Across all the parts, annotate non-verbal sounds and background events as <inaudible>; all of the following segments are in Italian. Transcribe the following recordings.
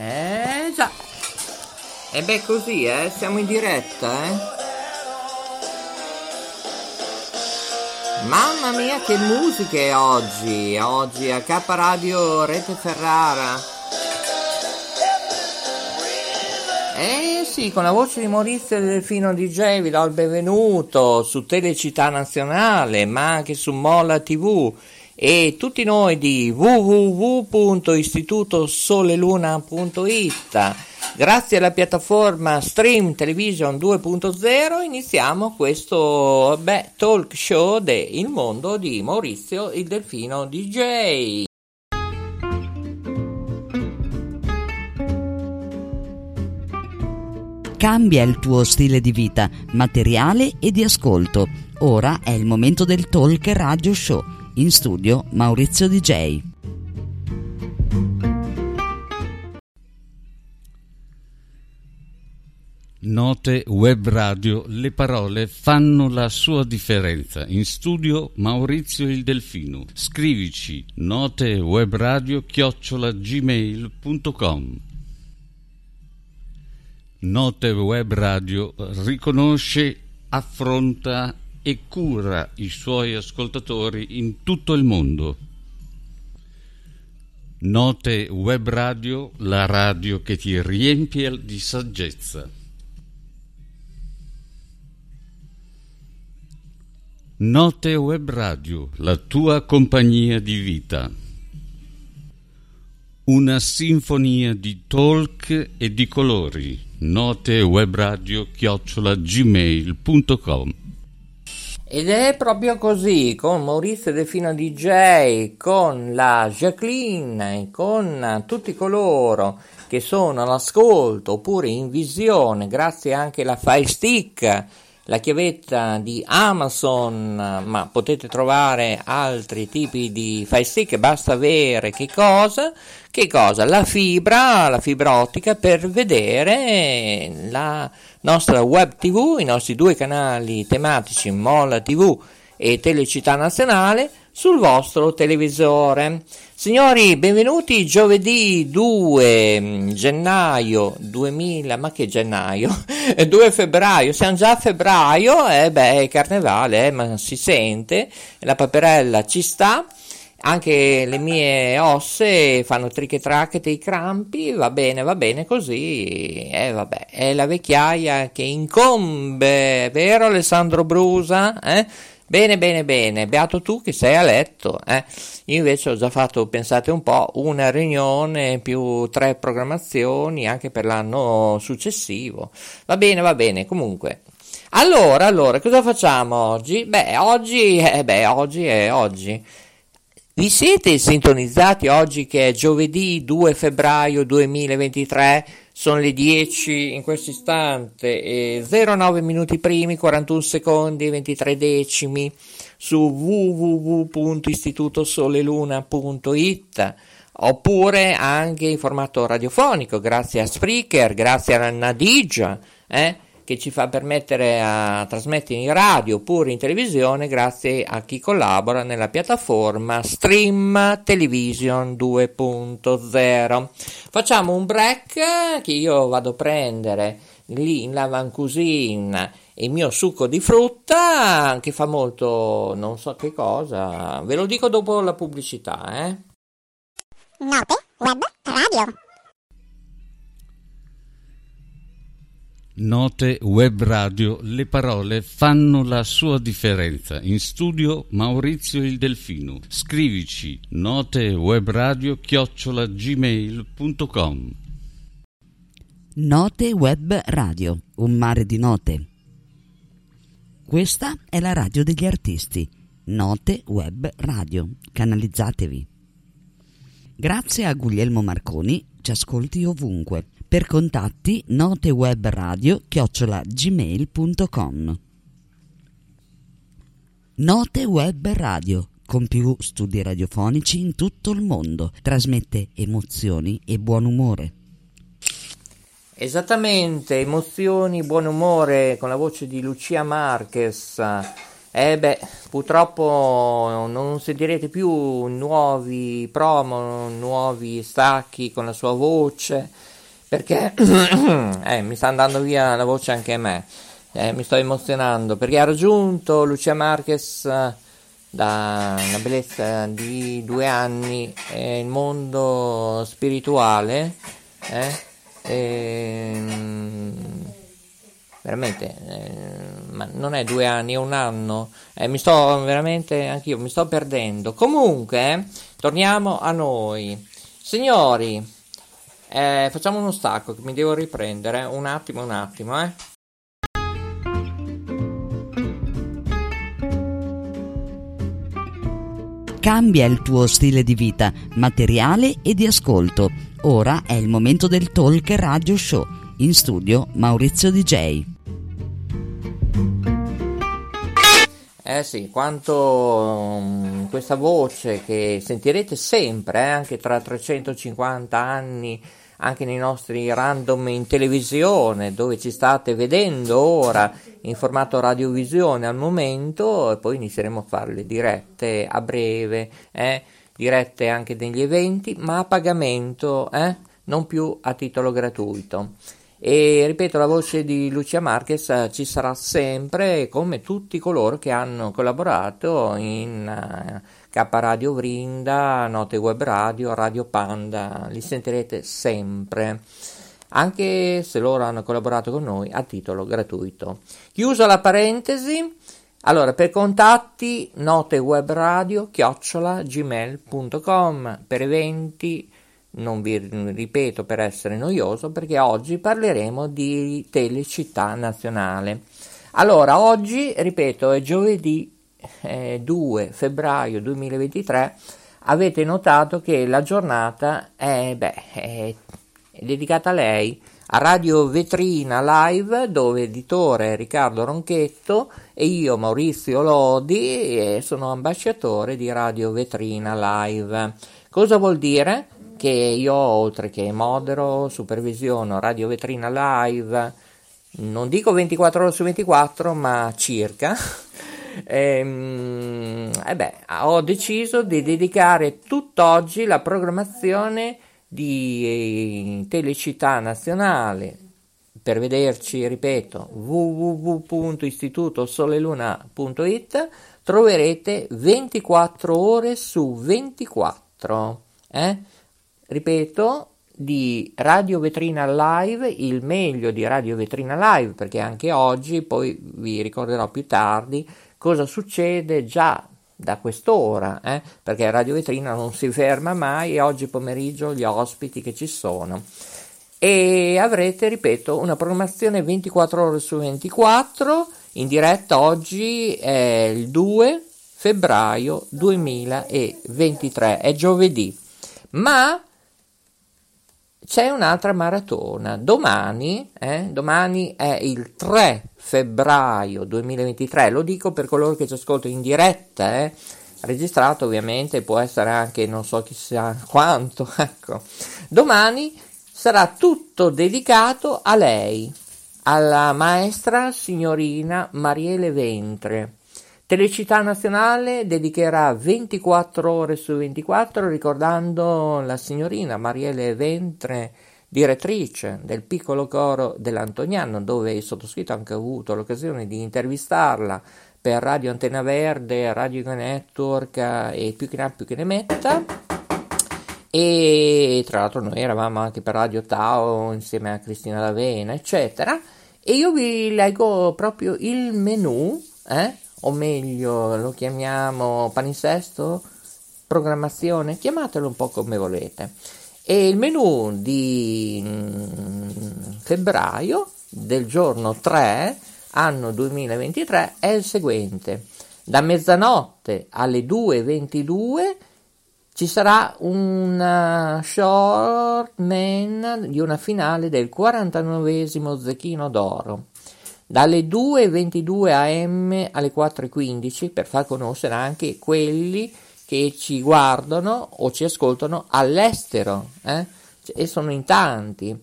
Eh già. E beh così, eh, siamo in diretta, eh. Mamma mia che musiche oggi, oggi a K Radio Rete Ferrara. Eh sì, con la voce di Maurizio Delfino DJ vi do il benvenuto su Telecittà Nazionale, ma anche su Mola TV e tutti noi di www.istitutosoleluna.it grazie alla piattaforma Stream Television 2.0 iniziamo questo beh, talk show del mondo di Maurizio il Delfino DJ Cambia il tuo stile di vita, materiale e di ascolto. Ora è il momento del Talk Radio Show in studio Maurizio DJ. Note web radio, le parole fanno la sua differenza. In studio Maurizio il Delfino. Scrivici notewebradio chiocciolagmail.com Note web radio riconosce, affronta e cura i suoi ascoltatori in tutto il mondo. Note Web Radio, la radio che ti riempie di saggezza. Note Web Radio, la tua compagnia di vita. Una sinfonia di talk e di colori. Note Web Radio chiocciola gmail.com ed è proprio così, con Maurizio Delfino DJ, con la Jacqueline, con tutti coloro che sono all'ascolto oppure in visione, grazie anche alla Fire Stick, la chiavetta di Amazon, ma potete trovare altri tipi di Fire Stick, basta avere che cosa? Che cosa? La fibra, la fibra ottica per vedere la nostra web tv, i nostri due canali tematici Mola TV e Telecittà Nazionale sul vostro televisore. Signori, benvenuti giovedì 2 mm, gennaio 2000, ma che gennaio? <laughs> 2 febbraio, siamo già a febbraio, eh beh, è carnevale, eh, ma si sente, la paperella ci sta anche le mie osse fanno triche tracche dei crampi, va bene, va bene così, eh vabbè, è la vecchiaia che incombe, vero Alessandro Brusa? Eh? Bene, bene, bene, beato tu che sei a letto, eh? Io invece ho già fatto, pensate un po', una riunione più tre programmazioni anche per l'anno successivo. Va bene, va bene, comunque. Allora, allora, cosa facciamo oggi? Beh, oggi, eh, beh, oggi è oggi. Vi siete sintonizzati oggi che è giovedì 2 febbraio 2023? Sono le 10 in questo istante e 09 minuti primi, 41 secondi e 23 decimi su www.istitutosoleluna.it oppure anche in formato radiofonico grazie a Spreaker, grazie a Nadigia, eh? Che ci fa permettere a trasmettere in radio oppure in televisione grazie a chi collabora nella piattaforma Stream Television 2.0. Facciamo un break che io vado a prendere lì in Lavan Cuisine il mio succo di frutta che fa molto non so che cosa, ve lo dico dopo la pubblicità, eh. Note Web Radio Note web radio, le parole fanno la sua differenza. In studio Maurizio il Delfino. Scrivici note web radio chiocciola gmail.com Note web radio, un mare di note. Questa è la radio degli artisti. Note web radio. Canalizzatevi. Grazie a Guglielmo Marconi ci ascolti ovunque per contatti notewebradio chiocciola gmail.com Note Web Radio con più studi radiofonici in tutto il mondo. Trasmette emozioni e buon umore. Esattamente, emozioni, buon umore con la voce di Lucia Marquez Eh beh, purtroppo non sentirete più nuovi promo, nuovi stacchi con la sua voce, perché <coughs> eh, mi sta andando via la voce anche a me. Eh, mi sto emozionando perché ha raggiunto Lucia Marquez eh, da una bellezza di due anni eh, il mondo spirituale. Eh, ehm, veramente, eh, ma non è due anni, è un anno, mi sto veramente, anch'io mi sto perdendo. Comunque, torniamo a noi. Signori, eh, facciamo uno stacco mi devo riprendere, un attimo, un attimo, eh. Cambia il tuo stile di vita, materiale e di ascolto. Ora è il momento del Talk Radio Show. In studio Maurizio DJ. Eh sì, quanto um, questa voce che sentirete sempre, eh, anche tra 350 anni, anche nei nostri random in televisione, dove ci state vedendo ora in formato radiovisione al momento, e poi inizieremo a fare le dirette a breve, eh, dirette anche degli eventi, ma a pagamento, eh, non più a titolo gratuito. E ripeto, la voce di Lucia Marquez eh, ci sarà sempre, come tutti coloro che hanno collaborato in uh, K Radio Vrinda, Note Web Radio, Radio Panda, li sentirete sempre, anche se loro hanno collaborato con noi a titolo gratuito. Chiusa la parentesi, allora per contatti note web radio chiocciola gmail.com per eventi non vi ripeto per essere noioso perché oggi parleremo di Telecittà Nazionale. Allora, oggi, ripeto, è giovedì eh, 2 febbraio 2023. Avete notato che la giornata è, beh, è, dedicata a lei, a Radio Vetrina Live, dove editore Riccardo Ronchetto e io, Maurizio Lodi, sono ambasciatore di Radio Vetrina Live. Cosa vuol dire? Che io oltre che modero, supervisiono, radio vetrina live, non dico 24 ore su 24, ma circa. E, <laughs> ehm, e beh, ho deciso di dedicare tutt'oggi la programmazione di eh, Telecittà Nazionale. Per vederci, ripeto, www.istitutosoleluna.it troverete 24 ore su 24. Eh? Ripeto, di Radio Vetrina Live, il meglio di Radio Vetrina Live, perché anche oggi, poi vi ricorderò più tardi, cosa succede già da quest'ora, eh? perché Radio Vetrina non si ferma mai e oggi pomeriggio gli ospiti che ci sono. E avrete, ripeto, una programmazione 24 ore su 24, in diretta oggi è il 2 febbraio 2023, è giovedì. Ma c'è un'altra maratona. Domani, eh, domani è il 3 febbraio 2023, lo dico per coloro che ci ascoltano in diretta, eh, registrato ovviamente, può essere anche non so chissà quanto, <laughs> ecco. Domani sarà tutto dedicato a lei, alla maestra signorina Mariele Ventre Telecittà Nazionale dedicherà 24 ore su 24 ricordando la signorina Marielle Ventre, direttrice del piccolo coro dell'Antoniano, dove il sottoscritto ha anche avuto l'occasione di intervistarla per Radio Antena Verde, Radio Network e più che ne ha più che ne metta. E tra l'altro noi eravamo anche per Radio Tao insieme a Cristina Lavena, eccetera. E io vi leggo proprio il menu, eh? O meglio lo chiamiamo palinsesto, programmazione, chiamatelo un po' come volete. E il menu di mm, febbraio del giorno 3 anno 2023 è il seguente. Da mezzanotte alle 2.22 ci sarà un short man di una finale del 49 Zecchino d'Oro dalle 2.22 am alle 4.15 per far conoscere anche quelli che ci guardano o ci ascoltano all'estero eh? e sono in tanti.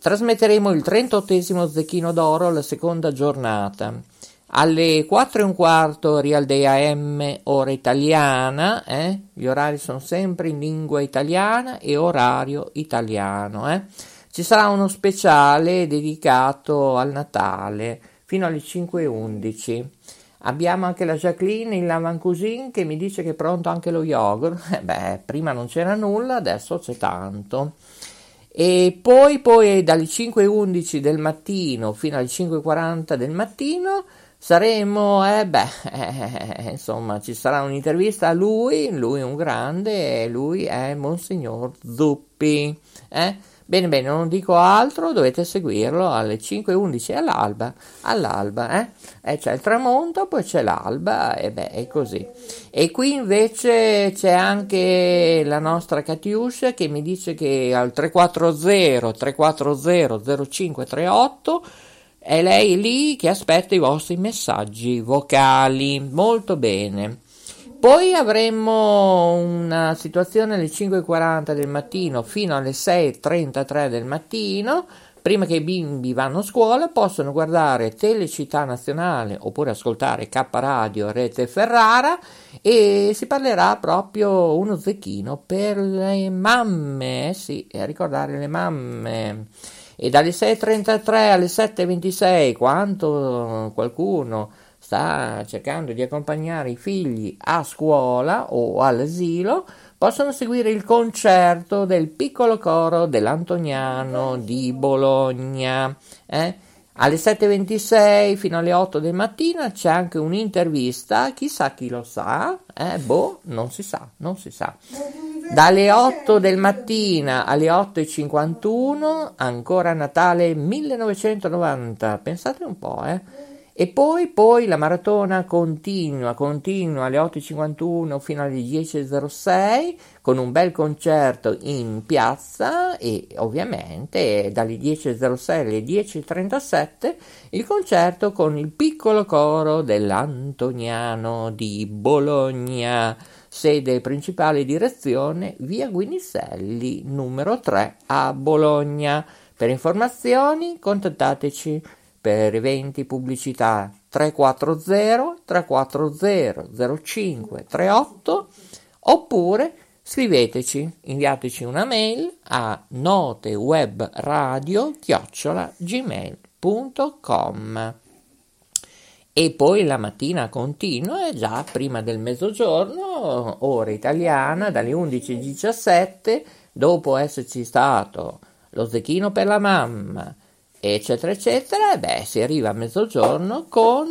Trasmetteremo il 38 Zecchino d'Oro la seconda giornata. alle 4 e un quarto Real Day AM ora italiana, eh? gli orari sono sempre in lingua italiana e orario italiano. Eh? Ci sarà uno speciale dedicato al Natale fino alle 5.11. Abbiamo anche la Jacqueline in Lavan Cuisine che mi dice che è pronto anche lo yogurt. <laughs> Eh beh, prima non c'era nulla, adesso c'è tanto. E poi, poi dalle 5.11 del mattino fino alle 5.40 del mattino saremo, eh beh, eh, <laughs> insomma, ci sarà un'intervista a lui, lui è un grande, lui è Monsignor Zuppi, eh? Bene, bene, non dico altro, dovete seguirlo alle 5.11 all'alba, all'alba, eh? eh? C'è il tramonto, poi c'è l'alba, e beh, è così. E qui invece c'è anche la nostra Katiuscia che mi dice che al 340 340 0538 è lei lì che aspetta i vostri messaggi vocali. Molto bene. Poi avremo una situazione alle 5.40 del mattino fino alle 6.33 del mattino. Prima che i bimbi vanno a scuola possono guardare Telecittà Nazionale oppure ascoltare K Radio Rete Ferrara e si parlerà proprio uno zecchino per le mamme, sì, a ricordare le mamme. E dalle 6.33 alle 7.26, quanto qualcuno sta cercando di accompagnare i figli a scuola o all'asilo, possono seguire il concerto del piccolo coro dell'Antoniano di Bologna. Eh? Alle 7.26 fino alle 8 del mattino c'è anche un'intervista, chissà chi lo sa, eh? boh, non si sa, non si sa. Dalle 8 del mattino alle 8.51, ancora Natale 1990, pensate un po', eh? E poi, poi la maratona continua, continua alle 8.51 fino alle 10.06 con un bel concerto in piazza e ovviamente dalle 10.06 alle 10.37 il concerto con il piccolo coro dell'Antoniano di Bologna, sede principale direzione via Guiniselli numero 3 a Bologna. Per informazioni contattateci per eventi pubblicità 340 340 05 38 oppure scriveteci, inviateci una mail a notewebradio gmail.com e poi la mattina continua già prima del mezzogiorno, ora italiana, dalle 11.17, dopo esserci stato lo zecchino per la mamma, eccetera eccetera, e beh si arriva a mezzogiorno con,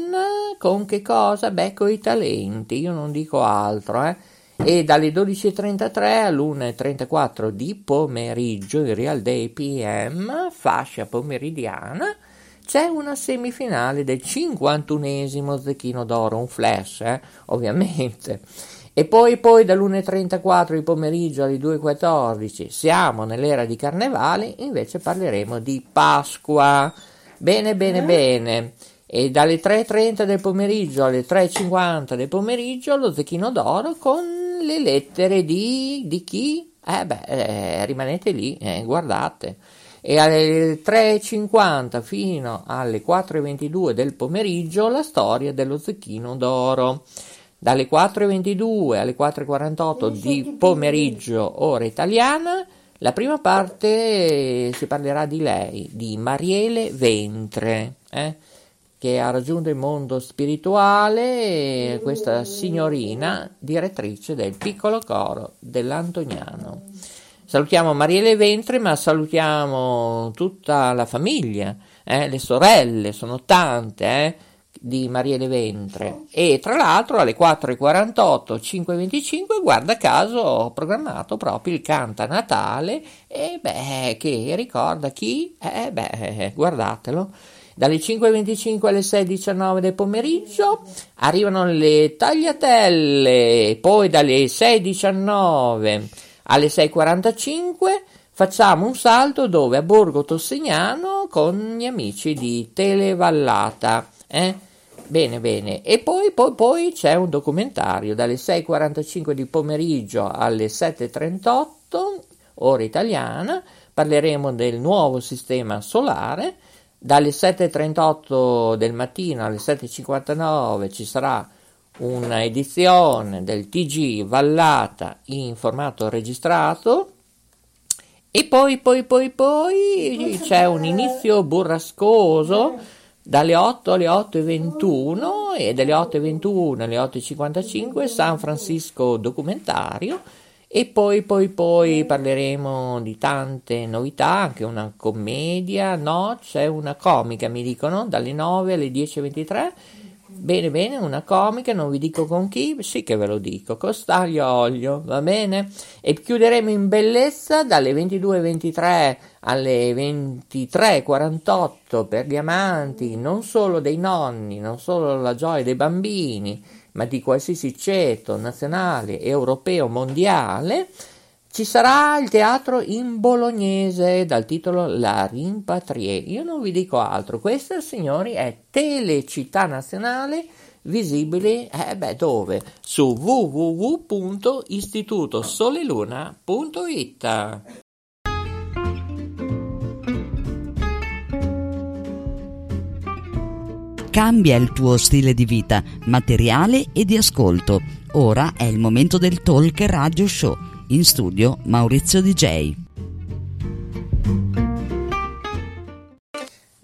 con che cosa? Beh con i talenti, io non dico altro, eh. E dalle 12.33 all'1.34 di pomeriggio, in Real Day PM, fascia pomeridiana, c'è una semifinale del 51esimo Zecchino d'Oro, un flash, eh, ovviamente. E poi, poi dall'1.34 di pomeriggio alle 2.14 siamo nell'era di carnevale, invece parleremo di Pasqua. Bene, bene, bene. E dalle 3.30 del pomeriggio alle 3.50 del pomeriggio lo Zecchino d'Oro con le lettere di, di chi? Eh beh, eh, rimanete lì, eh, guardate. E alle 3.50 fino alle 4.22 del pomeriggio la storia dello Zecchino d'Oro dalle 4.22 alle 4.48 di pomeriggio ora italiana. La prima parte si parlerà di lei, di Mariele Ventre, eh, che ha raggiunto il mondo spirituale, questa signorina direttrice del piccolo coro dell'Antoniano. Salutiamo Mariele Ventre, ma salutiamo tutta la famiglia, eh, le sorelle, sono tante, eh, di Mariele Ventre e tra l'altro alle 4.48, 5.25 guarda caso ho programmato proprio il canta Natale e beh che ricorda chi? Eh beh guardatelo dalle 5.25 alle 6.19 del pomeriggio arrivano le tagliatelle poi dalle 6.19 alle 6.45 facciamo un salto dove a Borgo Tossignano con gli amici di Televallata eh? Bene, bene. E poi, poi, poi c'è un documentario dalle 6.45 di pomeriggio alle 7.38, ora italiana. Parleremo del nuovo sistema solare. dalle 7.38 del mattino alle 7.59 ci sarà un'edizione del TG Vallata in formato registrato e poi, poi, poi, poi c'è un inizio burrascoso dalle 8 alle 8.21 e dalle 8.21 alle 8.55 San Francisco documentario e poi, poi, poi parleremo di tante novità, anche una commedia, no, c'è una comica, mi dicono, dalle 9 alle 10.23. Bene, bene, una comica, non vi dico con chi, sì che ve lo dico, con Staglio Olio, va bene? E chiuderemo in bellezza dalle 22.23 alle 23.48 per gli amanti, non solo dei nonni, non solo la gioia dei bambini, ma di qualsiasi ceto nazionale, europeo, mondiale, ci sarà il teatro in bolognese dal titolo La Rimpatrie. Io non vi dico altro, questa signori è Telecittà Nazionale visibile eh beh, dove? Su www.istitutosoleluna.it. Cambia il tuo stile di vita, materiale e di ascolto. Ora è il momento del Talk Radio Show. In studio Maurizio DJ.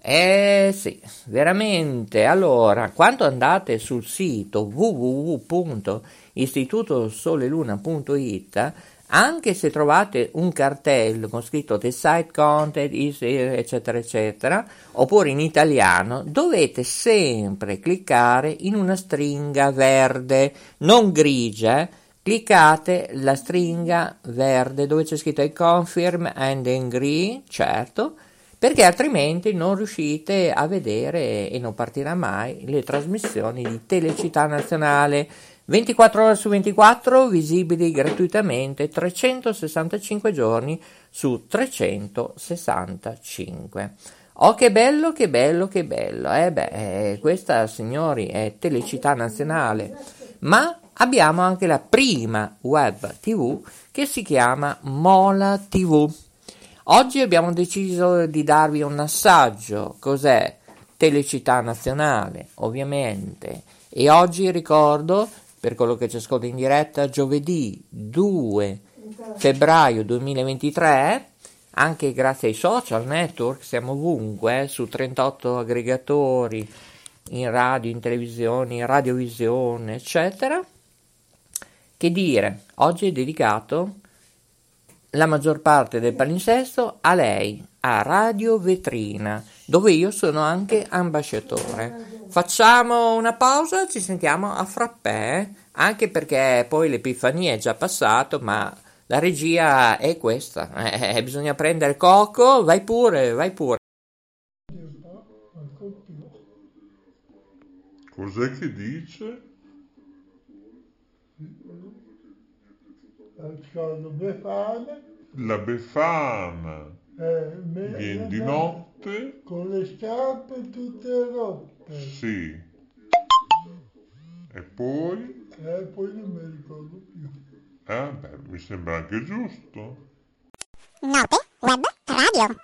Eh sì, veramente. Allora, quando andate sul sito www.istitutosoleluna.it anche se trovate un cartello con scritto The site content is eccetera eccetera oppure in italiano dovete sempre cliccare in una stringa verde non grigia cliccate la stringa verde dove c'è scritto I confirm and agree certo perché altrimenti non riuscite a vedere e non partirà mai le trasmissioni di Telecittà Nazionale 24 ore su 24, visibili gratuitamente 365 giorni su 365. Oh, che bello, che bello, che bello. Eh beh, eh, questa, signori, è Telecittà Nazionale, ma abbiamo anche la prima web TV che si chiama Mola TV. Oggi abbiamo deciso di darvi un assaggio. Cos'è? Telecittà Nazionale, ovviamente. E oggi ricordo per quello che ci ascolta in diretta giovedì 2 febbraio 2023 anche grazie ai social network siamo ovunque eh, su 38 aggregatori in radio, in televisione, in radiovisione eccetera che dire oggi è dedicato la maggior parte del palinsesto a lei a Radio Vetrina dove io sono anche ambasciatore Facciamo una pausa, ci sentiamo a frappè, anche perché poi l'Epifania è già passato, ma la regia è questa. Eh, bisogna prendere Coco, vai pure, vai pure. Cos'è che dice? La Befana. Eh, Viene di notte. Con le scarpe tutte rotte. Sì. E poi? E eh, poi non mi ricordo più. Eh, beh, mi sembra anche giusto. Note Web Radio.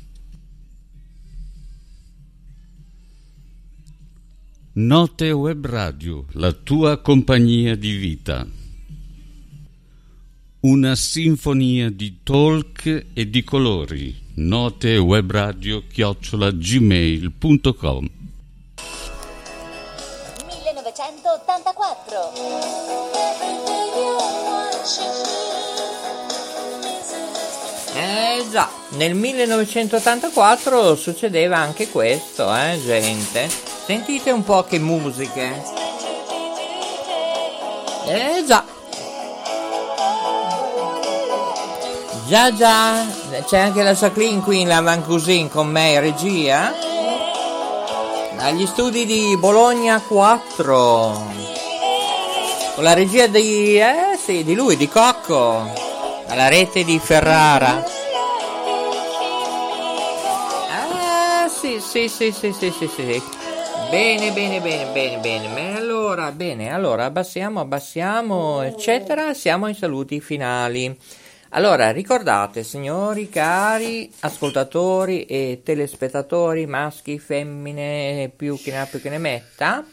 Note Web Radio, la tua compagnia di vita. Una sinfonia di talk e di colori note webradio chiocciola gmail.com 1984 Eh già, nel 1984 succedeva anche questo, eh gente. Sentite un po' che musiche. Eh già, Già già, c'è anche la Jacqueline qui in Lavancusin con me, regia. Dagli studi di Bologna 4. Con la regia di, eh sì, di lui, di Cocco. Alla rete di Ferrara. Ah, sì, sì, sì, sì, sì, sì, sì. Bene, bene, bene, bene, bene. Allora, bene, allora abbassiamo, abbassiamo, eccetera. Siamo ai saluti finali. Allora, ricordate, signori cari ascoltatori e telespettatori, maschi, femmine, più che ne ha più che ne metta,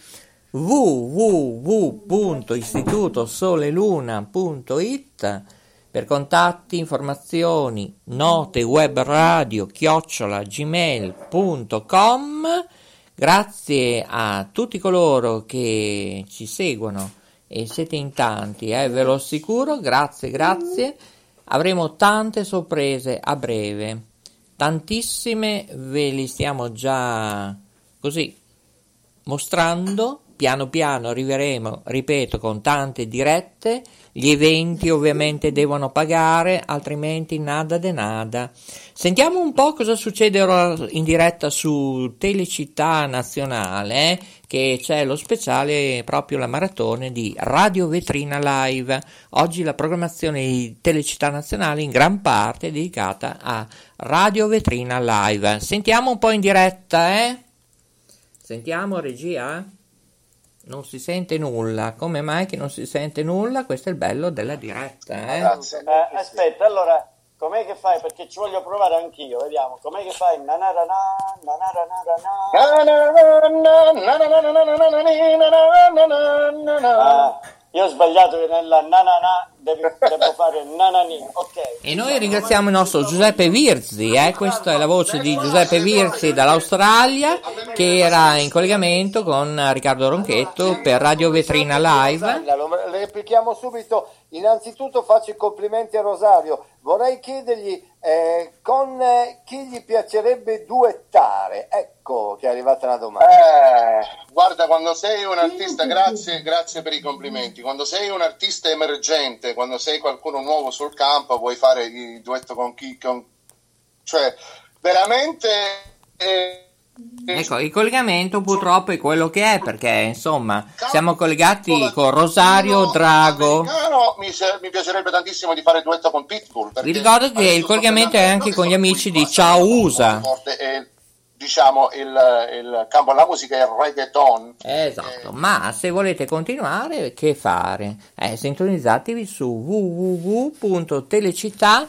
www.istitutosoleluna.it per contatti, informazioni, note web radio chiocciola gmail.com grazie a tutti coloro che ci seguono e siete in tanti, eh, ve lo assicuro, grazie, grazie. Avremo tante sorprese a breve. Tantissime ve li stiamo già così mostrando piano piano arriveremo, ripeto, con tante dirette. Gli eventi ovviamente devono pagare, altrimenti nada de nada. Sentiamo un po' cosa succede in diretta su Telecittà Nazionale, eh, che c'è lo speciale proprio la maratona di Radio Vetrina Live. Oggi la programmazione di Telecittà Nazionale in gran parte è dedicata a Radio Vetrina Live. Sentiamo un po' in diretta, eh? Sentiamo regia? Non si sente nulla. Come mai che non si sente nulla? Questo è il bello della diretta. Eh? Grazie. Eh, aspetta, allora, com'è che fai? Perché ci voglio provare anch'io, vediamo. Com'è che fai? Ah, io ho sbagliato nella nanana devo, devo fare nanani, ok. E noi ringraziamo il nostro Giuseppe Virzi, eh? questa è la voce di Giuseppe Virzi dall'Australia che era in collegamento con Riccardo Ronchetto per Radio Vetrina Live. Le replichiamo subito. Innanzitutto faccio i complimenti a Rosario. Vorrei chiedergli eh, con eh, chi gli piacerebbe duettare. Ecco che è arrivata una domanda. Eh, guarda, quando sei un artista, grazie, grazie per i complimenti. Quando sei un artista emergente, quando sei qualcuno nuovo sul campo, vuoi fare il duetto con chi? Con... Cioè, veramente. Eh, Ecco, il collegamento purtroppo è quello che è perché insomma siamo collegati con Rosario Drago. Mi, mi piacerebbe tantissimo di fare duetto con Pitbull. Vi ricordo che il collegamento è anche con gli amici di Ciao USA. Diciamo il, il campo della musica è il reggaeton. Esatto, ma se volete continuare, che fare? Eh, sintonizzatevi su www.telecittà.com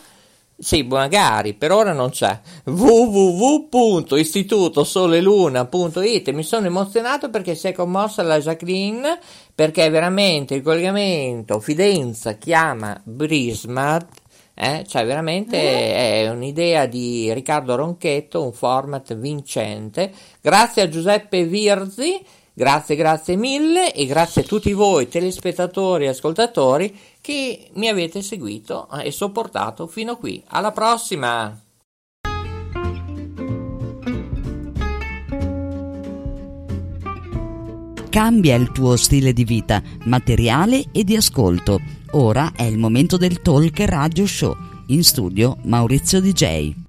sì, magari, per ora non c'è. www.istitutosoleluna.it Mi sono emozionato perché si è commossa la Jacqueline perché veramente il collegamento Fidenza chiama Brismat eh? cioè veramente è un'idea di Riccardo Ronchetto, un format vincente. Grazie a Giuseppe Virzi Grazie, grazie mille e grazie a tutti voi telespettatori e ascoltatori che mi avete seguito e sopportato fino qui. Alla prossima! Cambia il tuo stile di vita, materiale e di ascolto. Ora è il momento del Talk Radio Show. In studio Maurizio DJ.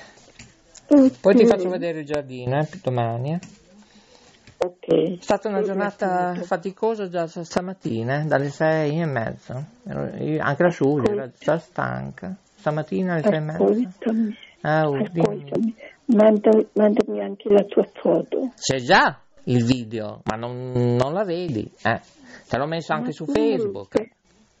Poi ti faccio vedere il giardino, eh, domani. eh. Ok. È stata una giornata faticosa già stamattina, eh, dalle sei e mezza. Ero- io- Anche la Giulia era già stanca. Stamattina alle sei e mezza. Ascoltami, Ah, oh, dimmi. ascoltami. Manda- mandami anche la tua foto. C'è già il video, ma non, non la vedi. Eh. Te l'ho messo anche Ma su Facebook.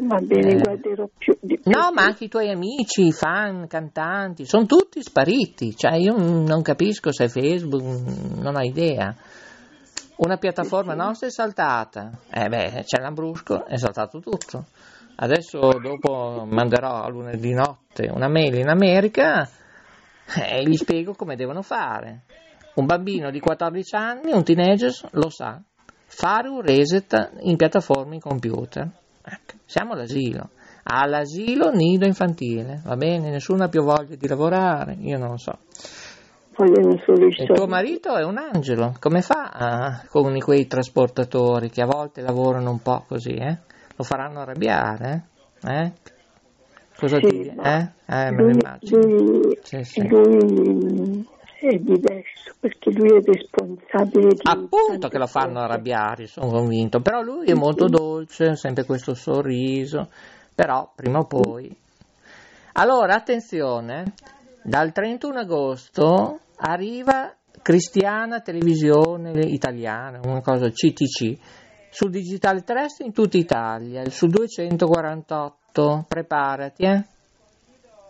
Va bene, Eh. guarderò più di più. No, ma anche i tuoi amici, fan, cantanti, sono tutti spariti. Cioè, io non capisco se Facebook, non ho idea. Una piattaforma nostra è saltata. Eh beh, c'è l'Ambrusco, è saltato tutto. Adesso dopo manderò a lunedì notte una mail in America e gli spiego come devono fare. Un bambino di 14 anni, un teenager, lo sa. Fare un reset in piattaforme in computer. Ecco, siamo all'asilo. All'asilo nido infantile, va bene? Nessuno ha più voglia di lavorare, io non lo so. Vogliono solo i soldi. tuo marito è un angelo, come fa ah, con quei trasportatori che a volte lavorano un po' così, eh? Lo faranno arrabbiare, eh? Eh? Cosa Sì, ti... Eh? Eh, me lo immagino. Sì, sì. lui è diverso perché lui è responsabile di Appunto che lo fanno arrabbiare, sono convinto, però lui è molto dolce, sempre questo sorriso, però prima o poi. Allora, attenzione, dal 31 agosto arriva Cristiana Televisione Italiana, una cosa CTC, sul digitale terrestre in tutta Italia, su 248, preparati, eh.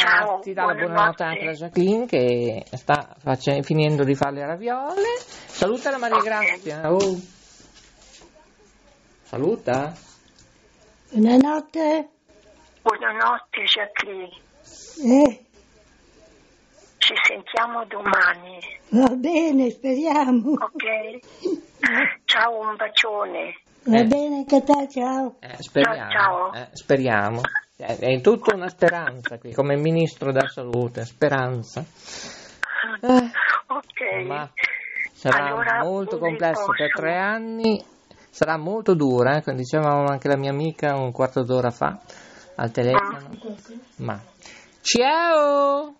Ciao, Ti dà la buonanotte anche a Jacqueline che sta face- finendo di fare le raviole. Saluta la Maria Grazia. Oh. Saluta. Buonanotte. Buonanotte Jacqueline, Eh, ci sentiamo domani, va bene, speriamo. ok? Ciao, un bacione. Va Eh. bene anche a te, ciao. Eh, speriamo. Ciao, ciao. eh, speriamo. Eh, È tutta una speranza qui, come ministro della salute, speranza. Eh, Ok, ma sarà Allora, molto complesso per tre anni, sarà molto dura, eh, come diceva anche la mia amica un quarto d'ora fa al telefono. Ma ciao!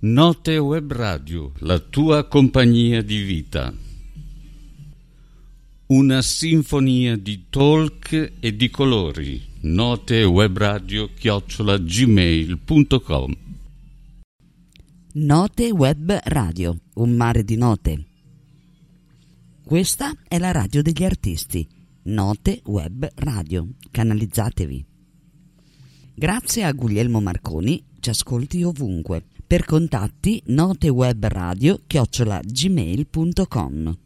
Note Web Radio, la tua compagnia di vita. Una sinfonia di talk e di colori. Note Web Radio chiocciola gmail.com Note Web Radio, un mare di note. Questa è la radio degli artisti. Note Web Radio. Canalizzatevi. Grazie a Guglielmo Marconi, ci ascolti ovunque. Per contatti notewebradio chiocciola gmail.com